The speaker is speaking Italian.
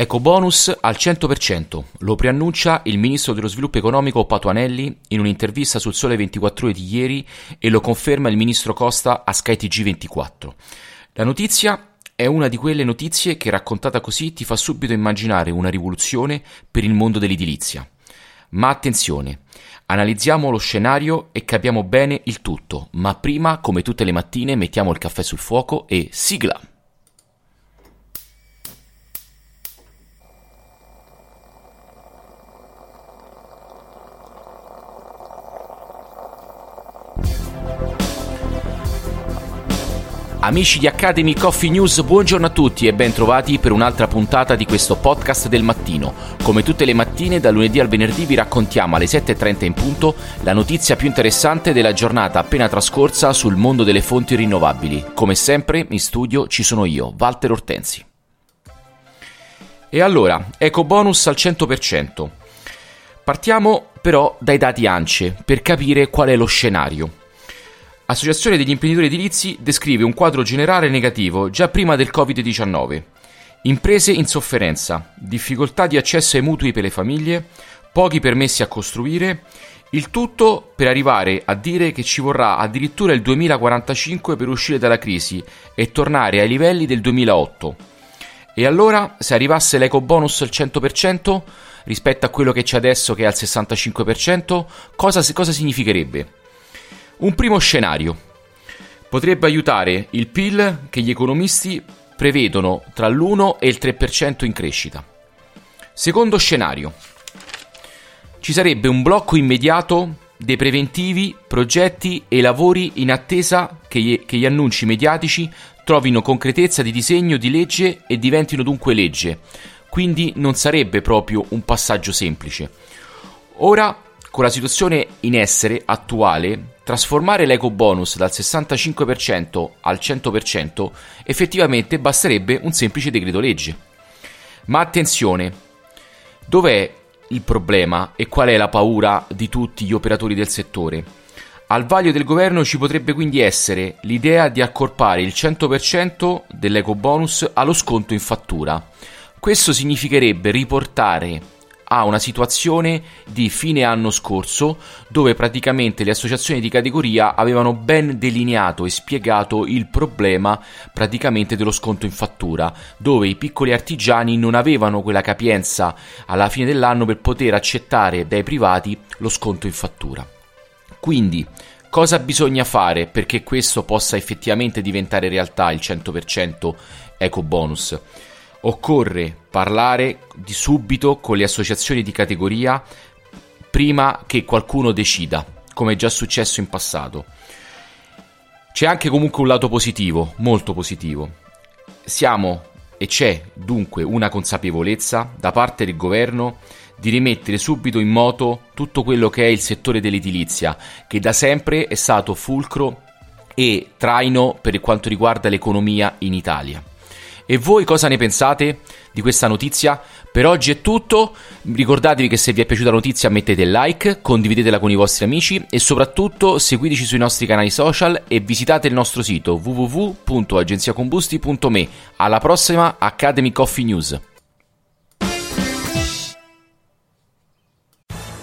Eco bonus al 100%, lo preannuncia il ministro dello sviluppo economico Patuanelli in un'intervista sul Sole 24 ore di ieri e lo conferma il ministro Costa a skytg 24 La notizia è una di quelle notizie che raccontata così ti fa subito immaginare una rivoluzione per il mondo dell'edilizia. Ma attenzione, analizziamo lo scenario e capiamo bene il tutto, ma prima, come tutte le mattine, mettiamo il caffè sul fuoco e sigla! Amici di Academy Coffee News, buongiorno a tutti e ben trovati per un'altra puntata di questo podcast del mattino. Come tutte le mattine, da lunedì al venerdì vi raccontiamo alle 7.30 in punto la notizia più interessante della giornata appena trascorsa sul mondo delle fonti rinnovabili. Come sempre, in studio ci sono io, Walter Ortensi. E allora, eco bonus al 100%. Partiamo però dai dati ANCE per capire qual è lo scenario. Associazione degli imprenditori edilizi descrive un quadro generale negativo già prima del Covid-19. Imprese in sofferenza, difficoltà di accesso ai mutui per le famiglie, pochi permessi a costruire, il tutto per arrivare a dire che ci vorrà addirittura il 2045 per uscire dalla crisi e tornare ai livelli del 2008. E allora, se arrivasse l'eco bonus al 100% rispetto a quello che c'è adesso che è al 65%, cosa, cosa significherebbe? Un primo scenario potrebbe aiutare il PIL che gli economisti prevedono tra l'1 e il 3% in crescita. Secondo scenario. Ci sarebbe un blocco immediato dei preventivi, progetti e lavori in attesa che gli, che gli annunci mediatici trovino concretezza di disegno di legge e diventino dunque legge. Quindi non sarebbe proprio un passaggio semplice. Ora, con la situazione in essere attuale, trasformare l'eco bonus dal 65% al 100% effettivamente basterebbe un semplice decreto legge. Ma attenzione, dov'è il problema e qual è la paura di tutti gli operatori del settore? Al vaglio del governo ci potrebbe quindi essere l'idea di accorpare il 100% dell'eco bonus allo sconto in fattura. Questo significherebbe riportare a una situazione di fine anno scorso dove praticamente le associazioni di categoria avevano ben delineato e spiegato il problema praticamente dello sconto in fattura, dove i piccoli artigiani non avevano quella capienza alla fine dell'anno per poter accettare dai privati lo sconto in fattura. Quindi, cosa bisogna fare perché questo possa effettivamente diventare realtà il 100% eco bonus? Occorre parlare di subito con le associazioni di categoria prima che qualcuno decida, come è già successo in passato. C'è anche comunque un lato positivo, molto positivo. Siamo e c'è dunque una consapevolezza da parte del governo di rimettere subito in moto tutto quello che è il settore dell'edilizia, che da sempre è stato fulcro e traino per quanto riguarda l'economia in Italia. E voi cosa ne pensate di questa notizia? Per oggi è tutto, ricordatevi che se vi è piaciuta la notizia mettete like, condividetela con i vostri amici e soprattutto seguiteci sui nostri canali social e visitate il nostro sito www.agenziacombusti.me. Alla prossima Academy Coffee News.